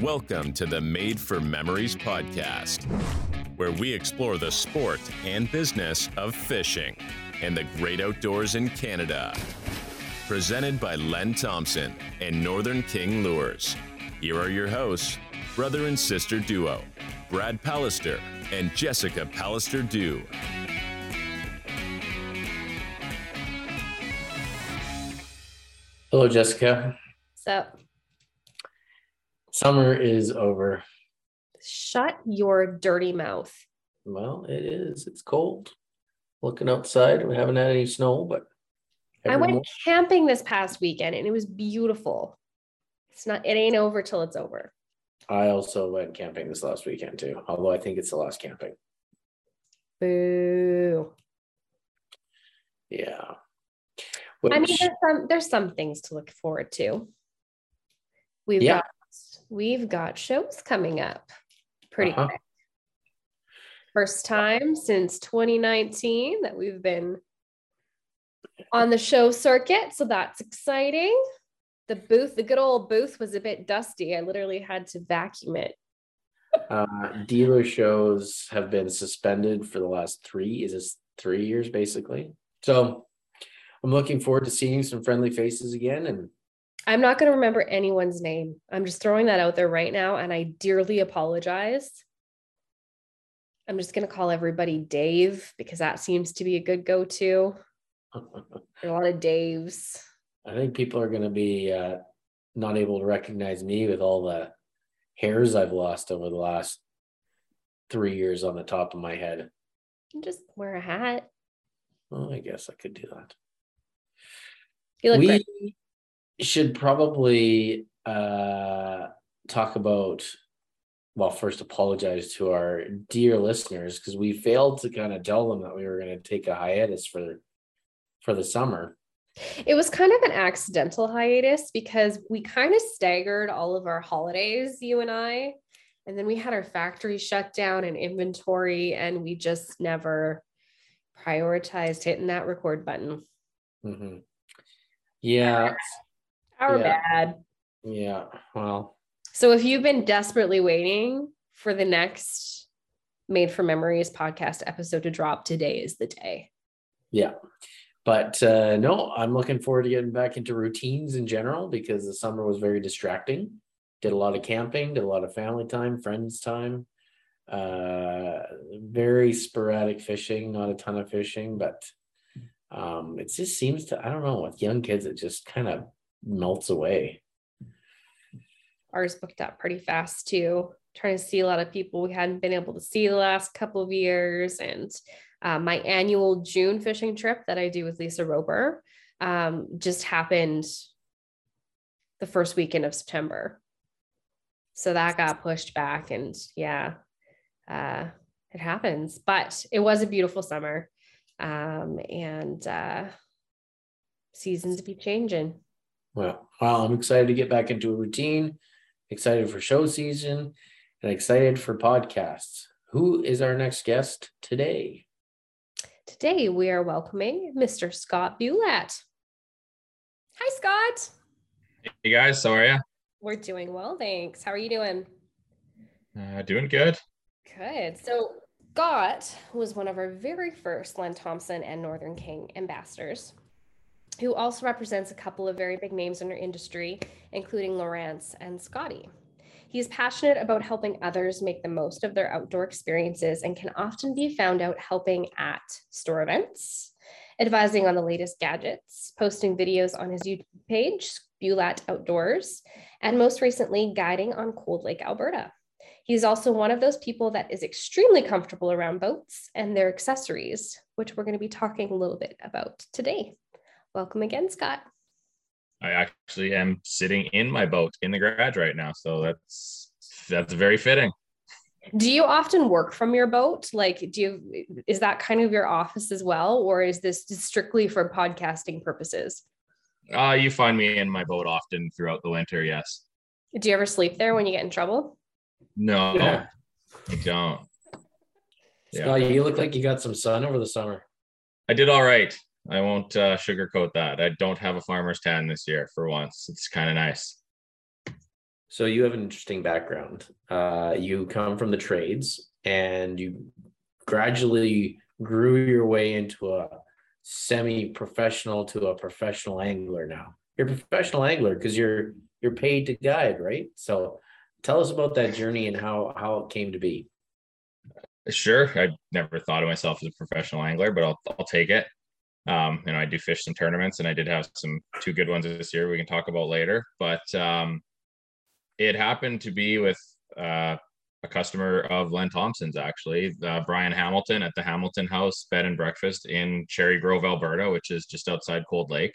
Welcome to the Made for Memories podcast, where we explore the sport and business of fishing and the great outdoors in Canada. Presented by Len Thompson and Northern King Lures. Here are your hosts, brother and sister duo, Brad Pallister and Jessica Pallister Dew. Hello, Jessica. So Summer is over. shut your dirty mouth. Well, it is. It's cold. Looking outside, we haven't had any snow, but I went camping this past weekend and it was beautiful. It's not, it ain't over till it's over. I also went camping this last weekend too. Although I think it's the last camping. Boo. Yeah. I mean, there's some there's some things to look forward to. We've Yeah. got we've got shows coming up pretty Uh-huh. quick. First time since 2019 that we've been on the show circuit, so that's exciting. The booth, the good old booth was a bit dusty. I literally had to vacuum it. uh, dealer shows have been suspended for the last three. Is this three years basically? So I'm looking forward to seeing some friendly faces again. And I'm not going to remember anyone's name. I'm just throwing that out there right now, and I dearly apologize. I'm just going to call everybody Dave because that seems to be a good go to. A lot of Daves. I think people are going to be uh, not able to recognize me with all the hairs I've lost over the last three years on the top of my head. Just wear a hat. Well, I guess I could do that. You look we great. should probably uh, talk about. Well, first apologize to our dear listeners because we failed to kind of tell them that we were going to take a hiatus for for the summer. It was kind of an accidental hiatus because we kind of staggered all of our holidays, you and I. And then we had our factory shut down and inventory, and we just never prioritized hitting that record button. Mhm. Yeah, Our Yeah. bad. yeah. Well, So if you've been desperately waiting for the next Made for Memories podcast episode to drop, today is the day. Yeah. But uh, no, I'm looking forward to getting back into routines in general because the summer was very distracting. Did a lot of camping, did a lot of family time, friends time, uh, very sporadic fishing, not a ton of fishing, but um, it just seems to, I don't know, with young kids, it just kind of melts away. Ours booked up pretty fast too. Trying to see a lot of people we hadn't been able to see the last couple of years. And uh, my annual June fishing trip that I do with Lisa Rober um, just happened the first weekend of September. So that got pushed back. And yeah, uh, it happens. But it was a beautiful summer. Um, and uh, seasons be changing. Well, well, I'm excited to get back into a routine, excited for show season, and excited for podcasts. Who is our next guest today? Today we are welcoming Mr. Scott Bulat. Hi, Scott. Hey guys, how are you? We're doing well, thanks. How are you doing? Uh, doing good. Good. So, Scott was one of our very first Len Thompson and Northern King ambassadors, who also represents a couple of very big names in our industry, including Lowrance and Scotty. He's passionate about helping others make the most of their outdoor experiences and can often be found out helping at store events, advising on the latest gadgets, posting videos on his YouTube page, Bulat Outdoors, and most recently, guiding on Cold Lake, Alberta. He's also one of those people that is extremely comfortable around boats and their accessories, which we're going to be talking a little bit about today. Welcome again, Scott. I actually am sitting in my boat in the garage right now, so that's that's very fitting. Do you often work from your boat? Like, do you is that kind of your office as well, or is this strictly for podcasting purposes? Uh, you find me in my boat often throughout the winter. Yes. Do you ever sleep there when you get in trouble? No, Yeah. I don't. Yeah. Scott, you look like you got some sun over the summer. I did all right. I won't uh, sugarcoat that. I don't have a farmer's tan this year for once. It's kind of nice. So you have an interesting background. Uh, you come from the trades and you gradually grew your way into a semi-professional to a professional angler now. You're a professional angler because you're you're paid to guide, right? So tell us about that journey and how how it came to be. Sure. I never thought of myself as a professional angler, but I'll I'll take it. Um, you know, I do fish some tournaments and I did have some two good ones this year we can talk about later. But um, it happened to be with uh, a customer of Len Thompson's actually, uh, Brian Hamilton at the Hamilton House Bed and Breakfast in Cherry Grove, Alberta, which is just outside Cold Lake.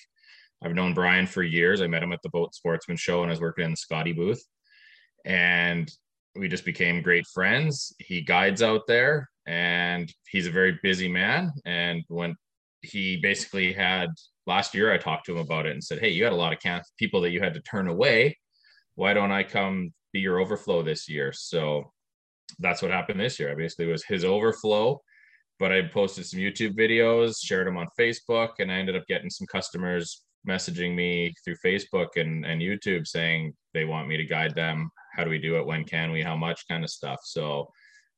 I've known Brian for years. I met him at the Boat Sportsman Show and I was working in the Scotty booth. And we just became great friends. He guides out there and he's a very busy man. And when he basically had last year, I talked to him about it and said, Hey, you had a lot of people that you had to turn away. Why don't I come be your overflow this year? So that's what happened this year. I basically was his overflow, but I posted some YouTube videos, shared them on Facebook, and I ended up getting some customers messaging me through Facebook and, and YouTube saying they want me to guide them. How do we do it? When can we? How much kind of stuff. So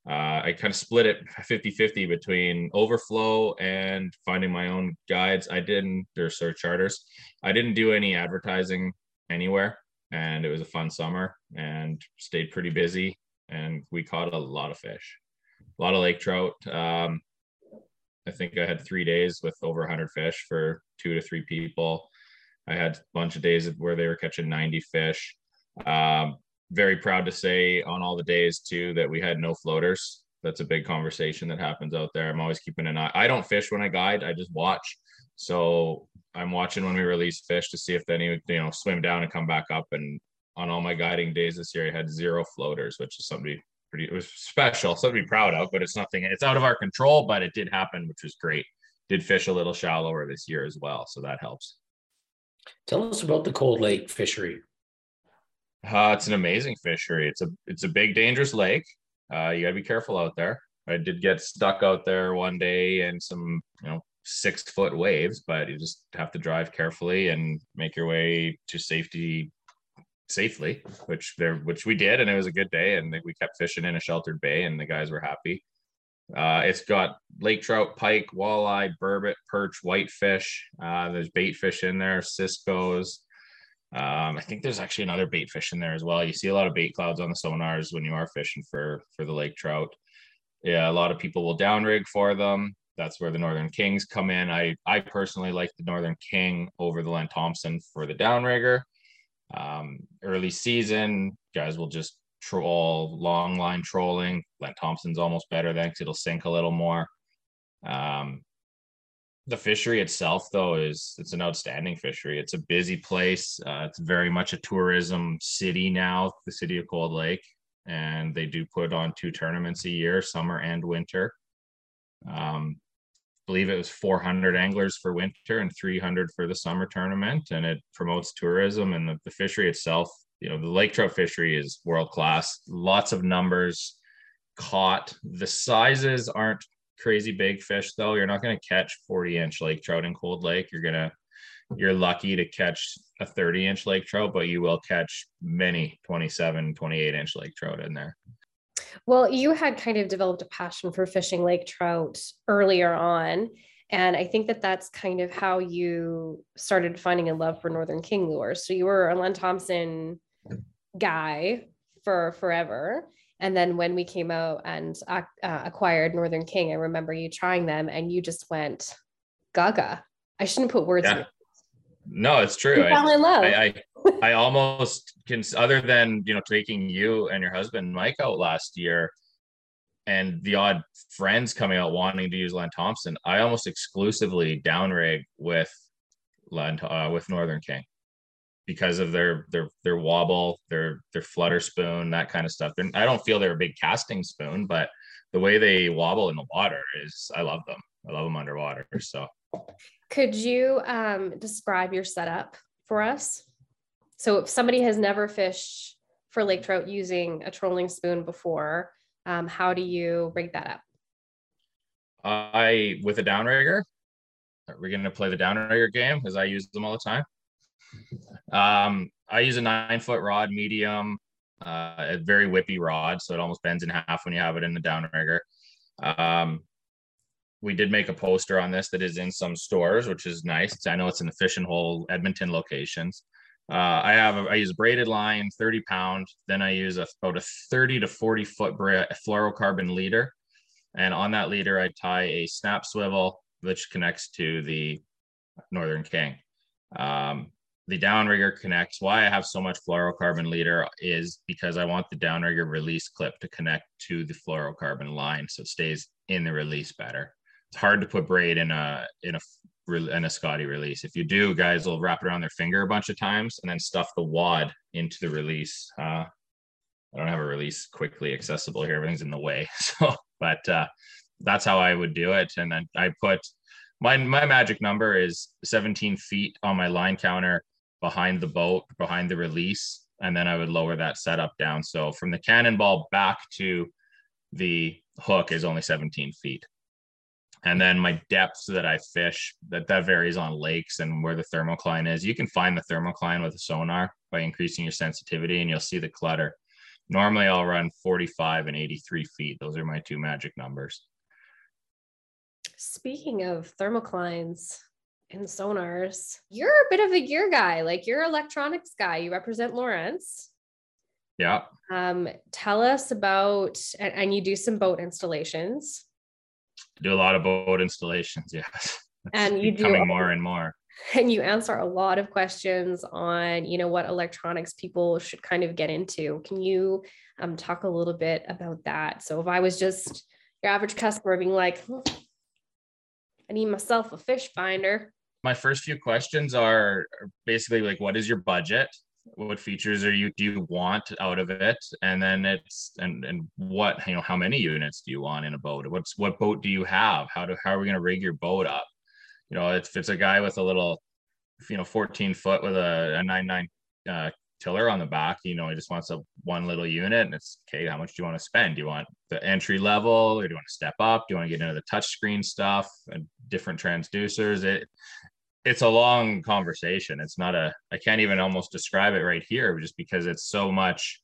uh, I kind of split it 50 50 between overflow and finding my own guides. I didn't, search charters. I didn't do any advertising anywhere. And it was a fun summer and stayed pretty busy. And we caught a lot of fish, a lot of lake trout. Um, I think I had three days with over 100 fish for two to three people. I had a bunch of days where they were catching 90 fish. Um, very proud to say on all the days too that we had no floaters. That's a big conversation that happens out there. I'm always keeping an eye. I don't fish when I guide. I just watch. So I'm watching when we release fish to see if any you know swim down and come back up. And on all my guiding days this year, I had zero floaters, which is something pretty. It was special, something to be proud of. But it's nothing. It's out of our control, but it did happen, which was great. Did fish a little shallower this year as well, so that helps. Tell us about the Cold Lake fishery. Uh, it's an amazing fishery. It's a it's a big dangerous lake. Uh, you gotta be careful out there. I did get stuck out there one day in some you know six foot waves, but you just have to drive carefully and make your way to safety safely, which there which we did, and it was a good day. And we kept fishing in a sheltered bay, and the guys were happy. Uh, it's got lake trout, pike, walleye, burbot, perch, whitefish. Uh, there's bait fish in there, ciscoes. Um, I think there's actually another bait fish in there as well. You see a lot of bait clouds on the sonars when you are fishing for for the lake trout. Yeah, a lot of people will downrig for them. That's where the Northern Kings come in. I I personally like the Northern King over the Len Thompson for the downrigger. Um, early season, guys will just troll long line trolling. Len Thompson's almost better then because it'll sink a little more. Um, the fishery itself, though, is it's an outstanding fishery. It's a busy place. Uh, it's very much a tourism city now, the city of Cold Lake, and they do put on two tournaments a year, summer and winter. Um, I believe it was 400 anglers for winter and 300 for the summer tournament, and it promotes tourism and the, the fishery itself. You know, the lake trout fishery is world class. Lots of numbers caught. The sizes aren't crazy big fish though. You're not going to catch 40 inch lake trout in Cold Lake. You're going to you're lucky to catch a 30 inch lake trout, but you will catch many 27, 28 inch lake trout in there. Well, you had kind of developed a passion for fishing lake trout earlier on. And I think that that's kind of how you started finding a love for Northern King lures. So you were a Len Thompson guy for forever. And then when we came out and uh, acquired Northern King, I remember you trying them and you just went gaga. I shouldn't put words yeah. No, it's true. I, fell in love. I, I, I almost can, other than, you know, taking you and your husband Mike out last year and the odd friends coming out wanting to use Len Thompson, I almost exclusively downrig with Len, uh, with Northern King because of their their their wobble, their their flutter spoon, that kind of stuff. They're, I don't feel they're a big casting spoon, but the way they wobble in the water is I love them. I love them underwater. So, could you um, describe your setup for us? So, if somebody has never fished for lake trout using a trolling spoon before, um, how do you rig that up? I with a downrigger. are we going to play the downrigger game because I use them all the time? Um, I use a nine foot rod, medium, uh, a very whippy rod, so it almost bends in half when you have it in the downrigger. Um, we did make a poster on this that is in some stores, which is nice. I know it's in the Fishing Hole Edmonton locations. Uh, I have a, I use braided line, 30 pound. Then I use a, about a 30 to 40 foot bra- fluorocarbon leader. And on that leader, I tie a snap swivel, which connects to the Northern King. Um, the downrigger connects. Why I have so much fluorocarbon leader is because I want the downrigger release clip to connect to the fluorocarbon line, so it stays in the release better. It's hard to put braid in a in a in a Scotty release. If you do, guys will wrap it around their finger a bunch of times and then stuff the wad into the release. Uh, I don't have a release quickly accessible here. Everything's in the way. So, but uh, that's how I would do it. And then I put my my magic number is 17 feet on my line counter behind the boat, behind the release, and then I would lower that setup down. So from the cannonball back to the hook is only 17 feet. And then my depth that I fish, that that varies on lakes and where the thermocline is. You can find the thermocline with a sonar by increasing your sensitivity and you'll see the clutter. Normally I'll run 45 and 83 feet. Those are my two magic numbers. Speaking of thermoclines, and sonars. You're a bit of a gear guy, like you're electronics guy. You represent Lowrance. Yeah. Um, tell us about and, and you do some boat installations. do a lot of boat installations, yes. and you becoming do more and more. And you answer a lot of questions on, you know, what electronics people should kind of get into. Can you um, talk a little bit about that? So if I was just your average customer being like, hmm, I need myself a fish finder, my first few questions are basically like what is your budget? What features are you do you want out of it? And then it's and and what you know how many units do you want in a boat? What's what boat do you have? How do how are we going to rig your boat up? You know if it's a guy with a little you know 14 foot with a, a 99 uh, tiller on the back you know he just wants a one little unit and it's okay how much do you want to spend? Do you want the entry level or do you want to step up? Do you want to get into the touch screen stuff and different transducers? It it's a long conversation. It's not a I can't even almost describe it right here just because it's so much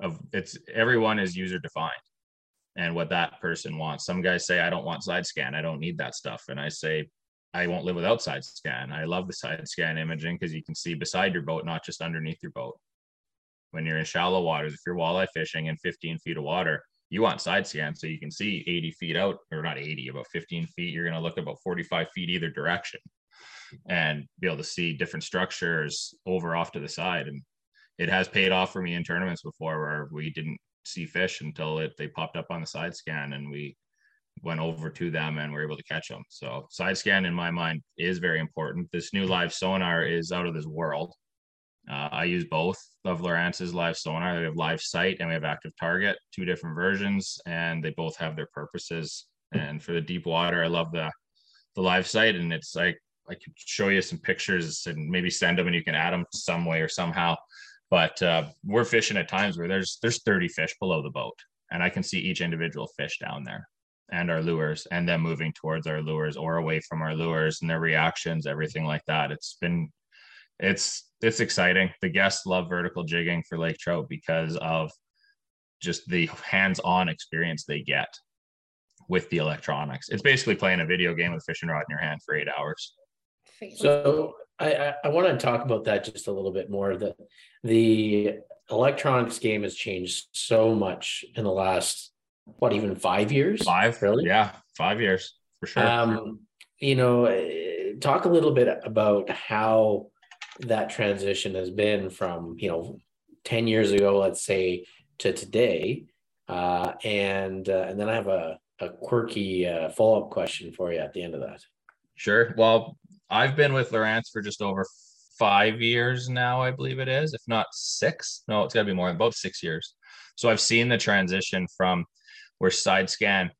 of it's everyone is user defined and what that person wants. Some guys say I don't want side scan. I don't need that stuff and I say I won't live without side scan. I love the side scan imaging because you can see beside your boat, not just underneath your boat. When you're in shallow waters, if you're walleye fishing in 15 feet of water, you want side scan so you can see 80 feet out, or not 80, about 15 feet. You're going to look about 45 feet either direction and be able to see different structures over off to the side. And it has paid off for me in tournaments before where we didn't see fish until it they popped up on the side scan and we went over to them and were able to catch them. So side scan in my mind is very important. This new live sonar is out of this world. Uh, I use both of Lowrance's live sonar. We have live sight and we have active target, two different versions, and they both have their purposes. And for the deep water, I love the the live sight, and it's like I could show you some pictures and maybe send them and you can add them some way or somehow. But uh, we're fishing at times where there's there's 30 fish below the boat, and I can see each individual fish down there and our lures and them moving towards our lures or away from our lures and their reactions, everything like that. It's been it's it's exciting. The guests love vertical jigging for lake trout because of just the hands-on experience they get with the electronics. It's basically playing a video game with fishing rod in your hand for eight hours. So I, I, I want to talk about that just a little bit more. That the electronics game has changed so much in the last what even five years? Five, really? Yeah, five years for sure. Um, you know, eh, talk a little bit about how that transition has been from you know ten years ago, let's say, to today. Uh, and uh, and then I have a a quirky uh, follow up question for you at the end of that. Sure. Well, I've been with Lowrance for just over five years now, I believe it is, if not six. No, it's got to be more than about six years. So I've seen the transition from where side scan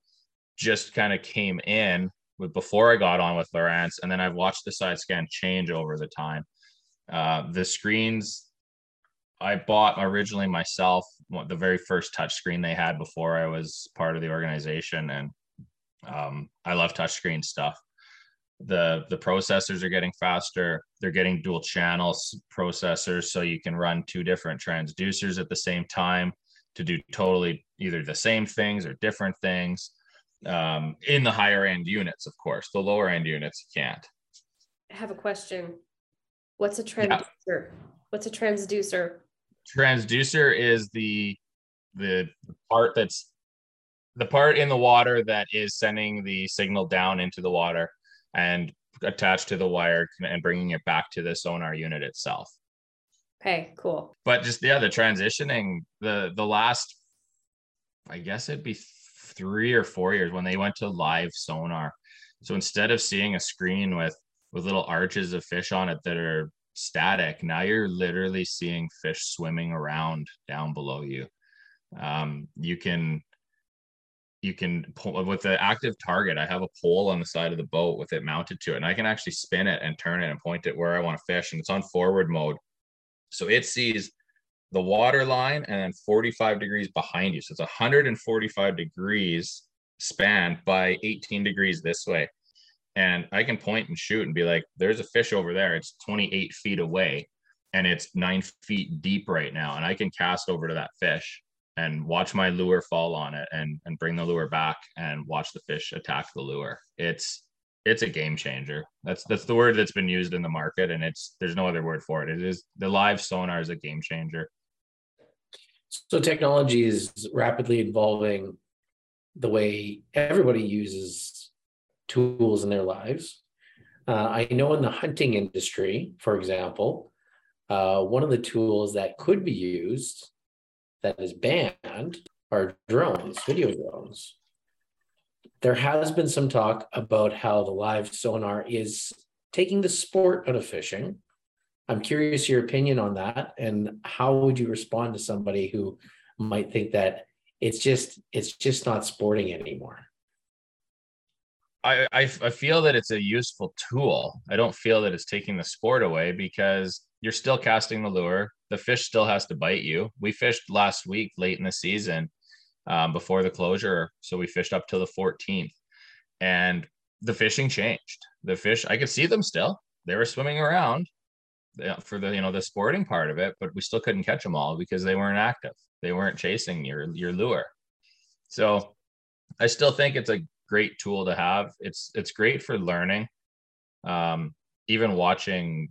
just kind of came in with before I got on with Lowrance, and then I've watched the side scan change over the time. Uh, the screens I bought originally myself, the very first touch screen they had before I was part of the organization, and um, I love touchscreen stuff the the processors are getting faster they're getting dual channels processors so you can run two different transducers at the same time to do totally either the same things or different things um, in the higher end units of course the lower end units you can't I have a question. What's a transducer? What's a transducer? transducer is the the part that's the part in the water that is sending the signal down into the water and attached to the wire and bringing it back to the sonar unit itself. Okay, cool. but just yeah the transitioning the the last i guess it'd be three or four years when they went to live sonar. So instead of seeing a screen with with little arches of fish on it that are static now you're literally seeing fish swimming around down below you. Um, you can you can pull with the active target i have a pole on the side of the boat with it mounted to it and i can actually spin it and turn it and point it where i want to fish and it's on forward mode so it sees the water line and then 45 degrees behind you so it's 145 degrees span by 18 degrees this way and I can point and shoot and be like, there's a fish over there. It's 28 feet away and it's nine feet deep right now. And I can cast over to that fish and watch my lure fall on it and, and bring the lure back and watch the fish attack the lure. It's, it's a game changer. That's, that's the word that's been used in the market. And it's, there's no other word for it. It is the live sonar is a game changer. So technology is rapidly evolving the way everybody uses tools in their lives. Uh, I know in the hunting industry, for example, uh, one of the tools that could be used that is banned are drones, video drones. There has been some talk about how the live sonar is taking the sport out of fishing. I'm curious your opinion on that, and how would you respond to somebody who might think that it's just it's just not sporting anymore? I, I, I feel that it's a useful tool. I don't feel that it's taking the sport away because you're still casting the lure. The fish still has to bite you. We fished last week late in the season um, before the closure, so we fished up till the 14th, and the fishing changed. The fish, I could see them still. They were swimming around for the you know the sporting part of it, but we still couldn't catch them all because they weren't active. They weren't chasing your your lure. So I still think it's a great tool to have. It's it's great for learning. Um, even watching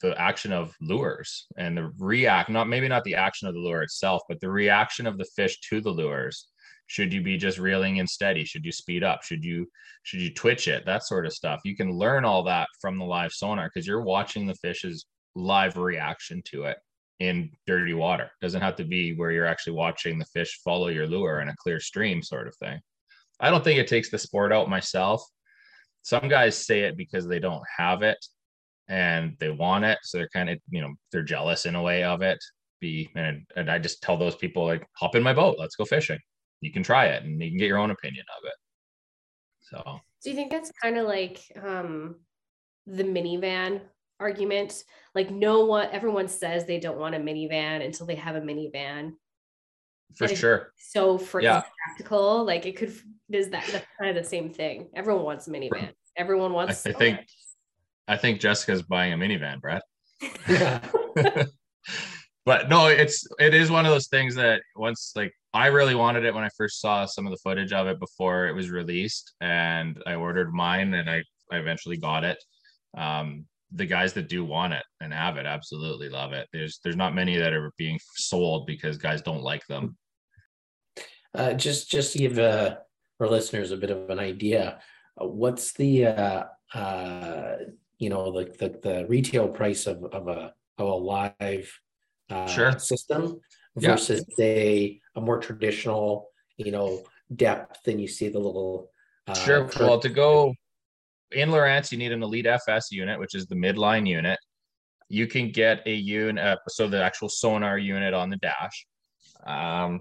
the action of lures and the react not maybe not the action of the lure itself but the reaction of the fish to the lures. Should you be just reeling in steady? Should you speed up? Should you should you twitch it? That sort of stuff. You can learn all that from the live sonar because you're watching the fish's live reaction to it in dirty water. It doesn't have to be where you're actually watching the fish follow your lure in a clear stream sort of thing. I don't think it takes the sport out myself. Some guys say it because they don't have it and they want it. So they're kind of, you know, they're jealous in a way of it. Be and, and I just tell those people like hop in my boat, let's go fishing. You can try it and you can get your own opinion of it. So do you think that's kind of like um the minivan argument? Like no one everyone says they don't want a minivan until they have a minivan for sure. So freaking yeah. practical. Like it could is that that's kind of the same thing. Everyone wants a minivan. Everyone wants. I, I think. I think Jessica's buying a minivan, Brad. but no, it's it is one of those things that once like I really wanted it when I first saw some of the footage of it before it was released, and I ordered mine, and I I eventually got it. Um, the guys that do want it and have it absolutely love it. There's there's not many that are being sold because guys don't like them. Uh, just just to give uh, our listeners a bit of an idea, uh, what's the uh, uh, you know the, the, the retail price of of a of a live uh, sure. system versus yeah. a a more traditional you know depth and you see the little uh, sure. Well, to go in Lowrance, you need an Elite FS unit, which is the midline unit. You can get a unit, uh, so the actual sonar unit on the dash. Um,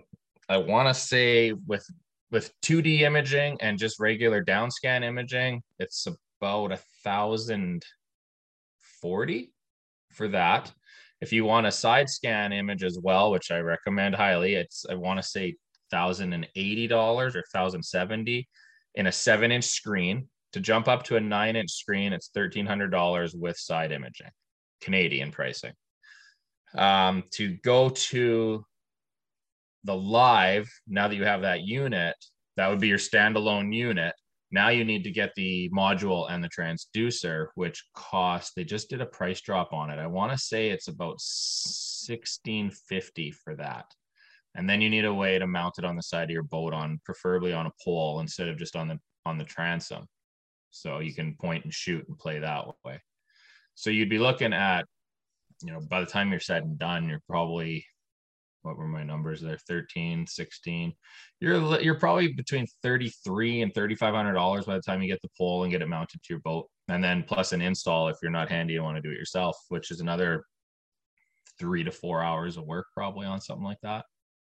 I want to say with with 2D imaging and just regular downscan imaging, it's about a thousand forty for that. If you want a side scan image as well, which I recommend highly, it's I want to say thousand and eighty dollars or thousand seventy in a seven inch screen To jump up to a nine inch screen, it's $1,300 with side imaging, Canadian pricing. Um, to go to the live, now that you have that unit, that would be your standalone unit. Now you need to get the module and the transducer, which cost, they just did a price drop on it. I want to say it's about 1650 for that. And then you need a way to mount it on the side of your boat on preferably on a pole instead of just on the on the transom. So you can point and shoot and play that way. So you'd be looking at, you know, by the time you're said and done, you're probably what were my numbers there? 13 16 you're you're probably between 33 and 3500 dollars by the time you get the pole and get it mounted to your boat. And then plus an install if you're not handy and want to do it yourself which is another three to four hours of work probably on something like that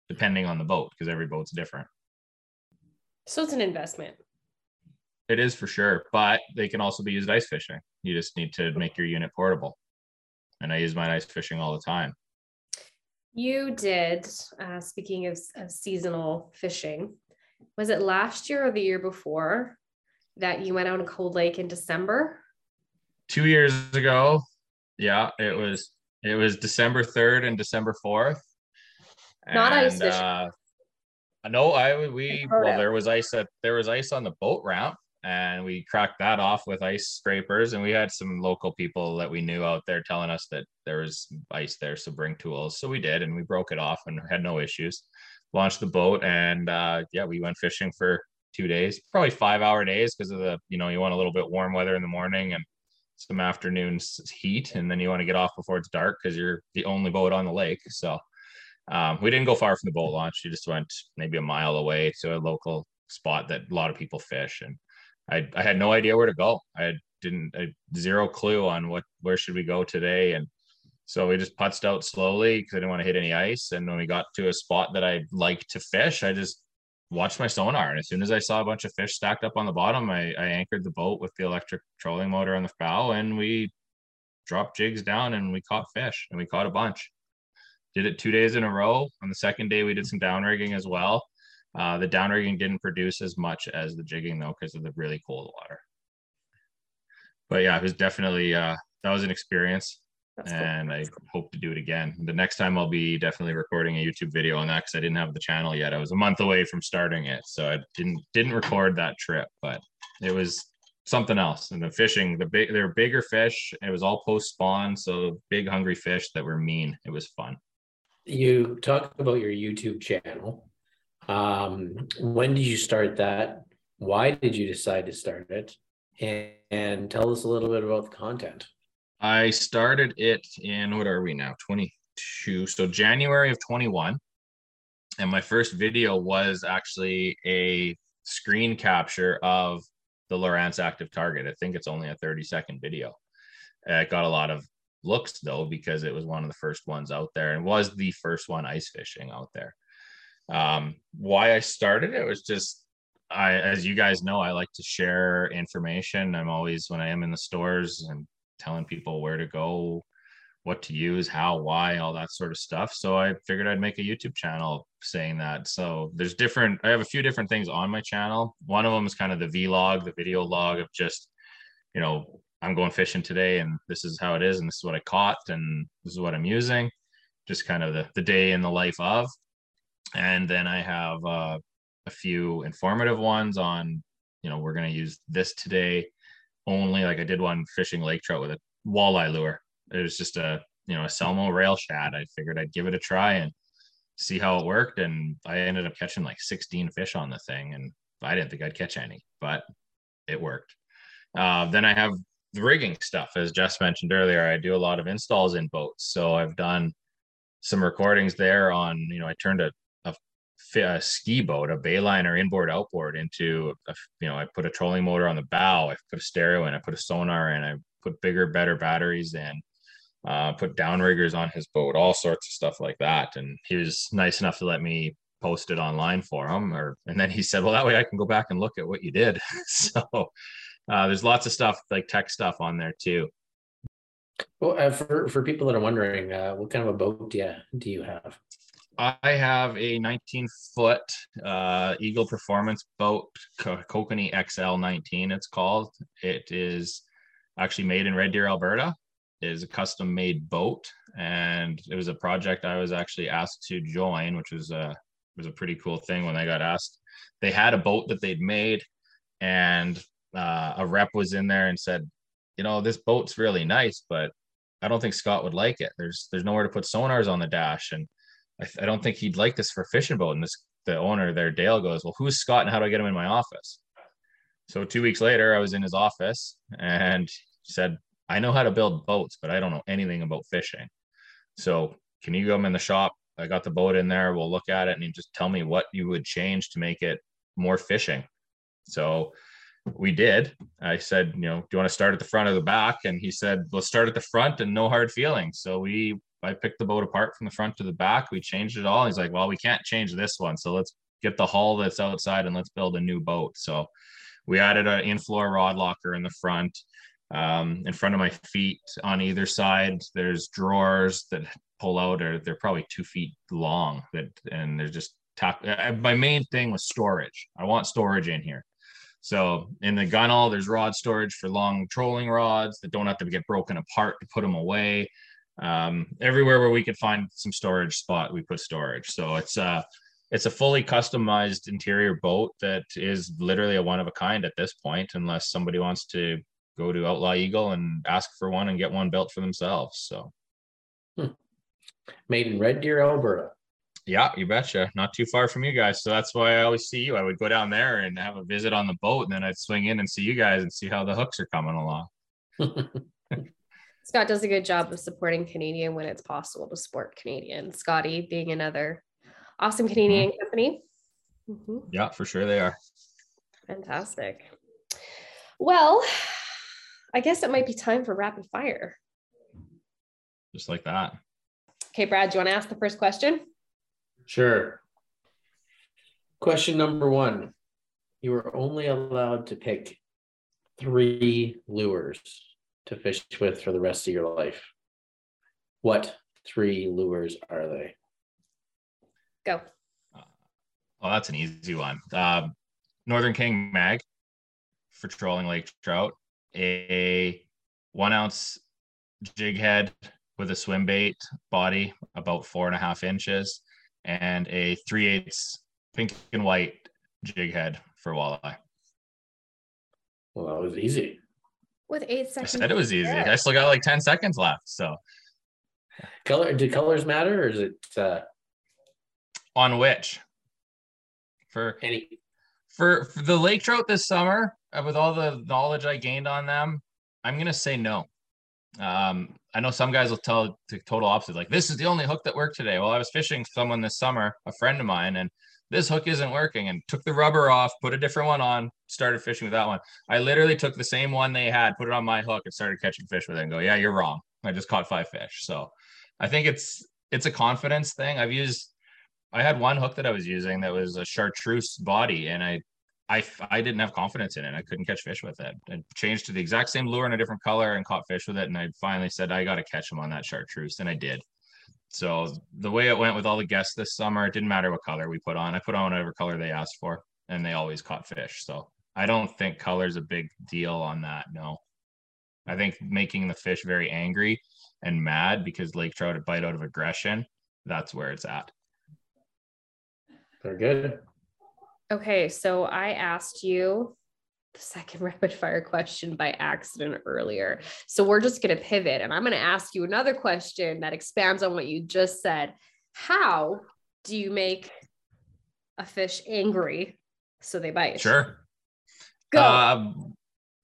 depending on the boat because every boat's different. So it's an investment. It is for sure but they can also be used ice fishing. You just need to make your unit portable. And i use mine ice fishing all the time you did, uh, speaking of, of seasonal fishing, was it last year or the year before that you went out on Cold Lake in December? Two years ago. Yeah, it was it was December 3rd and December 4th. Not and, ice fishing. Uh, no, I we well there was ice at there was ice on the boat ramp and we cracked that off with ice scrapers and we had some local people that we knew out there telling us that there was ice there so bring tools. So we did and we broke it off and had no issues. Launched the boat and uh, yeah we went fishing for two days probably five hour days because of the you know you want a little bit warm weather in the morning and some afternoon heat and then you want to get off before it's dark because you're the only boat on the lake. So um, we didn't go far from the boat launch we just went maybe a mile away to a local spot that a lot of people fish and I, I had no idea where to go. I didn't I, zero clue on what where should we go today, and so we just putzed out slowly because I didn't want to hit any ice. And when we got to a spot that I like to fish, I just watched my sonar. And as soon as I saw a bunch of fish stacked up on the bottom, I, I anchored the boat with the electric trolling motor on the bow, and we dropped jigs down and we caught fish, and we caught a bunch. Did it two days in a row. On the second day, we did some down rigging as well uh, the downrigging didn't produce as much as the jigging though because of the really cold water. But yeah, it was definitely uh, that was an experience, That's and cool. I hope to do it again. The next time I'll be definitely recording a YouTube video on that because I didn't have the channel yet. I was a month away from starting it, so I didn't didn't record that trip, but it was something else. And the fishing, the big, they're bigger fish. It was all post spawn, so big hungry fish that were mean. It was fun. You talk about your YouTube channel. Um, when did you start that? Why did you decide to start it? And, and tell us a little bit about the content. I started it in what are we now? 22. So January of 21. And my first video was actually a screen capture of the Lowrance active target. I think it's only a 30 second video. It got a lot of looks though, because it was one of the first ones out there and was the first one ice fishing out there. Um, why I started it was just I, as you guys know, I like to share information. I'm always when I am in the stores and telling people where to go, what to use, how, why, all that sort of stuff. So I figured I'd make a YouTube channel saying that. So there's different, I have a few different things on my channel. One of them is kind of the vlog, the video log of just, you know, I'm going fishing today and this is how it is and this is what I caught and this is what I'm using. Just kind of the, the day in the life of and then I have uh, a few informative ones on, you know, we're going to use this today only. Like I did one fishing lake trout with a walleye lure. It was just a, you know, a Salmo rail shad. I figured I'd give it a try and see how it worked. And I ended up catching like 16 fish on the thing. And I didn't think I'd catch any, but it worked. Uh, then I have the rigging stuff, as Jess mentioned earlier. I do a lot of installs in boats. So I've done some recordings there on, you know, I turned a a ski boat, a bayliner inboard outboard into, a, you know, I put a trolling motor on the bow, I put a stereo in, I put a sonar in, I put bigger, better batteries in, uh, put downriggers on his boat, all sorts of stuff like that. And he was nice enough to let me post it online for him. Or and then he said, well, that way I can go back and look at what you did. so uh, there's lots of stuff like tech stuff on there too. Well, uh, for for people that are wondering, uh, what kind of a boat do you do you have? I have a 19 foot uh, Eagle Performance boat, Kokanee XL 19. It's called. It is actually made in Red Deer, Alberta. It is a custom made boat, and it was a project I was actually asked to join, which was a was a pretty cool thing when I got asked. They had a boat that they'd made, and uh, a rep was in there and said, "You know, this boat's really nice, but I don't think Scott would like it. There's there's nowhere to put sonars on the dash, and I, I don't think he'd like this for fishing boat. And this the owner there, Dale, goes, Well, who's Scott and how do I get him in my office? So two weeks later, I was in his office and said, I know how to build boats, but I don't know anything about fishing. So can you come in the shop? I got the boat in there. We'll look at it and just tell me what you would change to make it more fishing. So we did. I said, you know, do you want to start at the front or the back? And he said, let's start at the front and no hard feelings. So we I picked the boat apart from the front to the back. We changed it all. He's like, well, we can't change this one. So let's get the hull that's outside and let's build a new boat. So we added an in-floor rod locker in the front. Um, in front of my feet on either side, there's drawers that pull out, or they're probably two feet long. That and they're just tucked. Uh, my main thing was storage. I want storage in here. So in the gunnel, there's rod storage for long trolling rods that don't have to get broken apart to put them away um, everywhere where we could find some storage spot, we put storage. So it's uh it's a fully customized interior boat that is literally a one of a kind at this point, unless somebody wants to go to Outlaw Eagle and ask for one and get one built for themselves. So hmm. made in Red Deer, Alberta. Yeah, you betcha. Not too far from you guys. So that's why I always see you. I would go down there and have a visit on the boat, and then I'd swing in and see you guys and see how the hooks are coming along. Scott does a good job of supporting Canadian when it's possible to support Canadian. Scotty being another awesome Canadian mm-hmm. company. Mm-hmm. Yeah, for sure they are. Fantastic. Well, I guess it might be time for rapid fire. Just like that. Okay, Brad, do you want to ask the first question? Sure. Question number one You are only allowed to pick three lures to fish with for the rest of your life. What three lures are they? Go. Well, that's an easy one. Uh, Northern King Mag for trolling lake trout, a one ounce jig head with a swim bait body about four and a half inches, and a three eighths pink and white jig head for walleye. Well, that was easy with eight seconds. I said it was easy. I still got like 10 seconds left. So color do colors matter or is it uh on which? For any for, for the lake trout this summer, uh, with all the knowledge I gained on them, I'm gonna say no. Um, I know some guys will tell the total opposite, like this is the only hook that worked today. Well, I was fishing someone this summer, a friend of mine, and this hook isn't working and took the rubber off, put a different one on, started fishing with that one. I literally took the same one they had, put it on my hook and started catching fish with it and go, yeah, you're wrong. I just caught five fish. So I think it's, it's a confidence thing. I've used, I had one hook that I was using that was a chartreuse body and I, I, I didn't have confidence in it. I couldn't catch fish with it. I changed to the exact same lure in a different color and caught fish with it. And I finally said, I got to catch them on that chartreuse. And I did. So the way it went with all the guests this summer, it didn't matter what color we put on. I put on whatever color they asked for, and they always caught fish. So I don't think color's a big deal on that. No, I think making the fish very angry and mad because lake trout bite out of aggression. That's where it's at. They're good. Okay, so I asked you the second rapid fire question by accident earlier. So we're just going to pivot and I'm going to ask you another question that expands on what you just said. How do you make a fish angry so they bite? Sure. Go. Uh,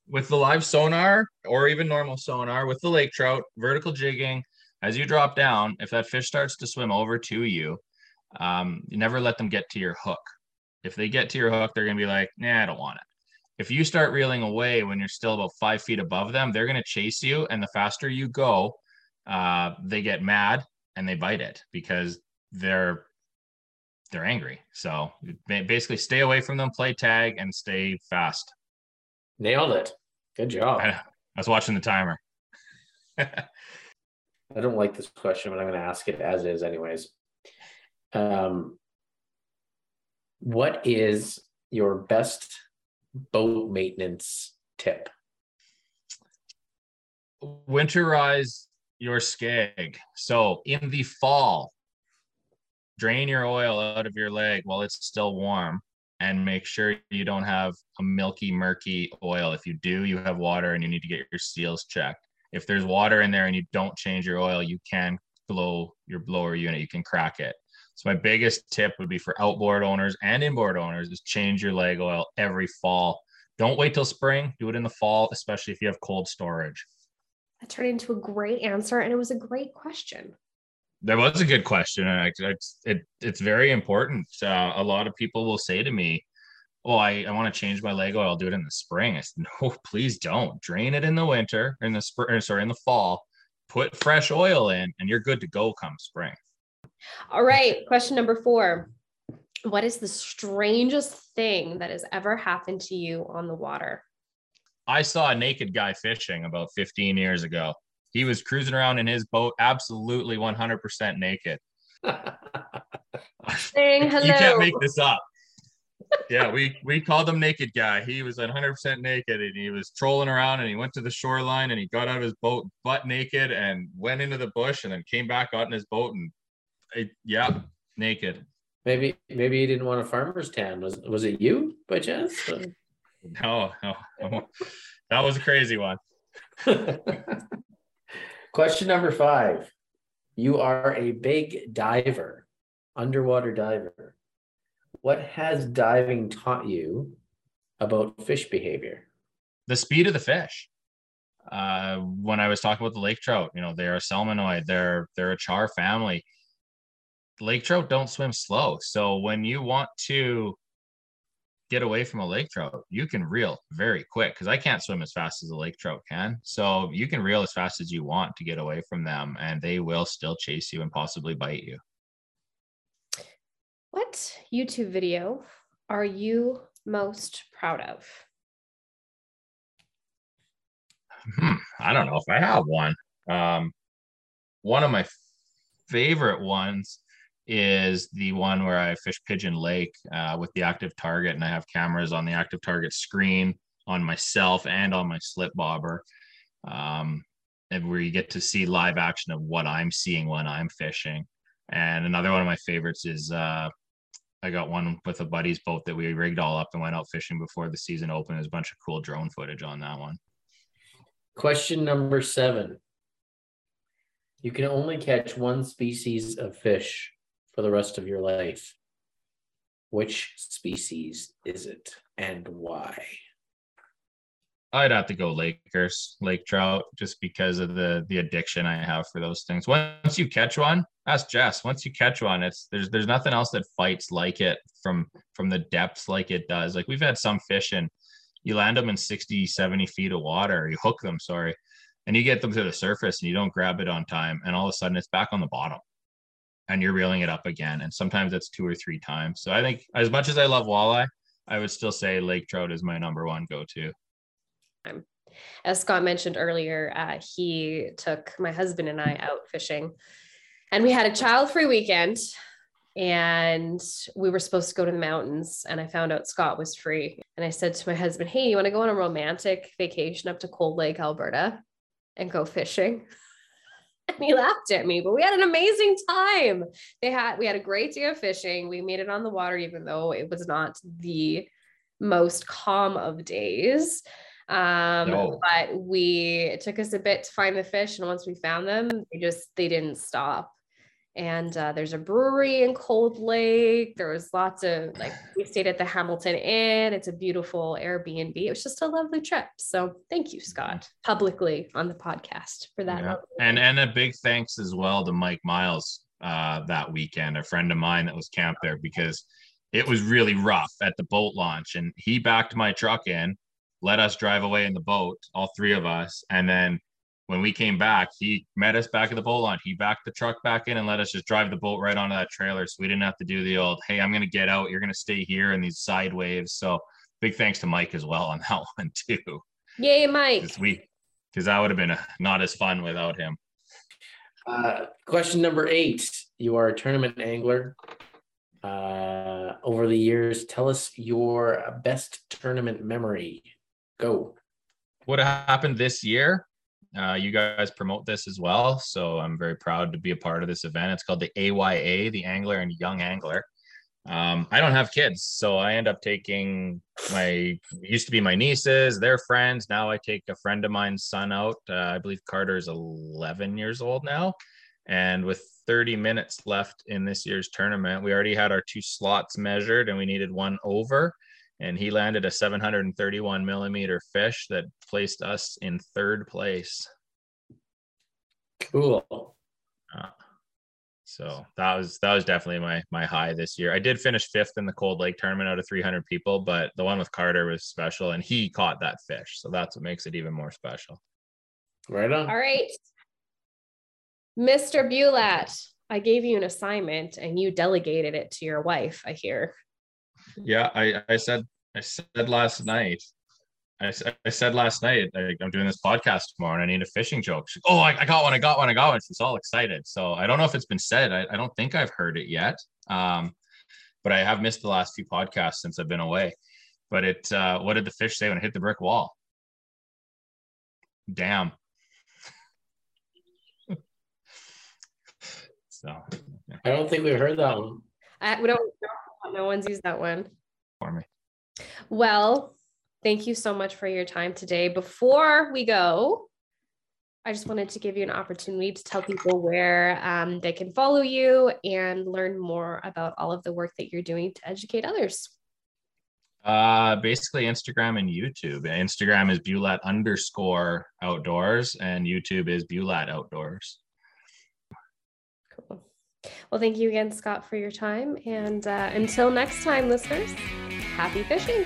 with the live sonar or even normal sonar with the lake trout, vertical jigging, as you drop down, if that fish starts to swim over to you, um, you never let them get to your hook. If they get to your hook, they're going to be like, nah, I don't want it if you start reeling away when you're still about five feet above them, they're going to chase you. And the faster you go, uh, they get mad and they bite it because they're they're angry. So basically, stay away from them, play tag, and stay fast. Nailed it. Good job. I, I was watching the timer. I don't like this question, but I'm going to ask it as is, anyways. Um, what is your best boat maintenance tip? Winterize your skeg. So in the fall, drain your oil out of your leg while it's still warm and make sure you don't have a milky, murky oil. If you do, you have water and you need to get your seals checked. If there's water in there and you don't change your oil, you can blow your blower unit, you can crack it. So my biggest tip would be for outboard owners and inboard owners is change your leg oil every fall. Don't wait till spring, do it in the fall, especially if you have cold storage. That turned into a great answer and it was a great question. That was a good question, and it's it, it's very important. Uh, a lot of people will say to me, "Oh, I, I want to change my leg oil. I'll do it in the spring." I said, "No, please don't. Drain it in the winter, in the spring, sorry, in the fall. Put fresh oil in, and you're good to go come spring." All right, question number four: What is the strangest thing that has ever happened to you on the water? I saw a naked guy fishing about 15 years ago. He was cruising around in his boat, absolutely 100% naked. Saying hello. You can't make this up. yeah, we we called him naked guy. He was 100% naked and he was trolling around and he went to the shoreline and he got out of his boat butt naked and went into the bush and then came back out in his boat and it, yeah, naked. Maybe maybe he didn't want a farmer's tan. Was was it you by chance? No, no, no. that was a crazy one. Question number five. You are a big diver, underwater diver. What has diving taught you about fish behavior? The speed of the fish. Uh, when I was talking about the lake trout, you know, they're a salmonoid, they're they're a char family. Lake trout don't swim slow. So when you want to get away from a lake trout, you can reel very quick because I can't swim as fast as a lake trout can. So you can reel as fast as you want to get away from them, and they will still chase you and possibly bite you. What YouTube video are you most proud of? Hmm, I don't know if I have one. Um, one of my favorite ones is the one where I fish Pigeon Lake uh, with the active target, and I have cameras on the active target screen on myself and on my slip bobber, um, and where you get to see live action of what I'm seeing when I'm fishing. And another one of my favorites is uh, I got one with a buddy's boat that we rigged all up and went out fishing before the season opened. There's a bunch of cool drone footage on that one. Question number seven. You can only catch one species of fish for the rest of your life. Which species is it and why? I'd have to go Lakers, lake trout, just because of the the addiction I have for those things. Once you catch one, ask Jess. Once you catch one, it's there's there's nothing else that fights like it from from the depths like it does. Like we've had some fish and you land them in 60, 70 feet of water, you hook them, sorry, and you get them to the surface and you don't grab it on time, and all of a sudden it's back on the bottom and you're reeling it up again. And sometimes it's two or three times. So I think as much as I love walleye, I would still say lake trout is my number one go-to. As Scott mentioned earlier, uh, he took my husband and I out fishing, and we had a child-free weekend. And we were supposed to go to the mountains, and I found out Scott was free. And I said to my husband, "Hey, you want to go on a romantic vacation up to Cold Lake, Alberta, and go fishing?" and he laughed at me, but we had an amazing time. They had we had a great day of fishing. We made it on the water, even though it was not the most calm of days. Um, no. but we it took us a bit to find the fish, and once we found them, they just they didn't stop. And uh, there's a brewery in Cold Lake. There was lots of like we stayed at the Hamilton Inn. It's a beautiful Airbnb. It was just a lovely trip. So thank you, Scott, publicly on the podcast for that. Yeah. And and a big thanks as well to Mike Miles uh, that weekend, a friend of mine that was camped there because it was really rough at the boat launch, and he backed my truck in, let us drive away in the boat, all three of us, and then when we came back, he met us back at the boat launch. He backed the truck back in and let us just drive the boat right onto that trailer. So we didn't have to do the old, hey, I'm going to get out. You're going to stay here in these side waves. So big thanks to Mike as well on that one, too. Yay, Mike. Because we, because that would have been not as fun without him. Uh, question number eight. You are a tournament angler. uh, over the years. Tell us your best tournament memory. Go. What happened this year? Uh, you guys promote this as well, so I'm very proud to be a part of this event. It's called the AYA, the Angler and Young Angler. Um, I don't have kids, so I end up taking my used to be my nieces, their friends. Now I take a friend of mine's son out. Uh, I believe Carter is 11 years old now, and with 30 minutes left in this year's tournament, we already had our two slots measured, and we needed one over. And he landed a 731 millimeter fish that placed us in third place. Cool. Uh, so that was that was definitely my my high this year. I did finish fifth in the Cold Lake tournament out of 300 people, but the one with Carter was special, and he caught that fish, so that's what makes it even more special. Right on. All right, Mr. Bulat, I gave you an assignment, and you delegated it to your wife. I hear. Yeah, I I said I said last night I, I said last night, I, am doing this podcast tomorrow and I need a fishing joke. She, oh, I, I, got one. I got one. I got one. She's all excited. So I don't know if it's been said. I, I don't think I've heard it yet. Um, but I have missed the last few podcasts since I've been away. But it, uh, what did the fish say when it hit the brick wall? Damn. so I don't think we've heard that one. I, we don't, no one's used that one. For me. Well, Thank you so much for your time today. Before we go, I just wanted to give you an opportunity to tell people where um, they can follow you and learn more about all of the work that you're doing to educate others. Uh, basically Instagram and YouTube. Instagram is Bulat underscore outdoors and YouTube is Bulat outdoors. Well, thank you again, Scott, for your time. And uh, until next time, listeners, happy fishing.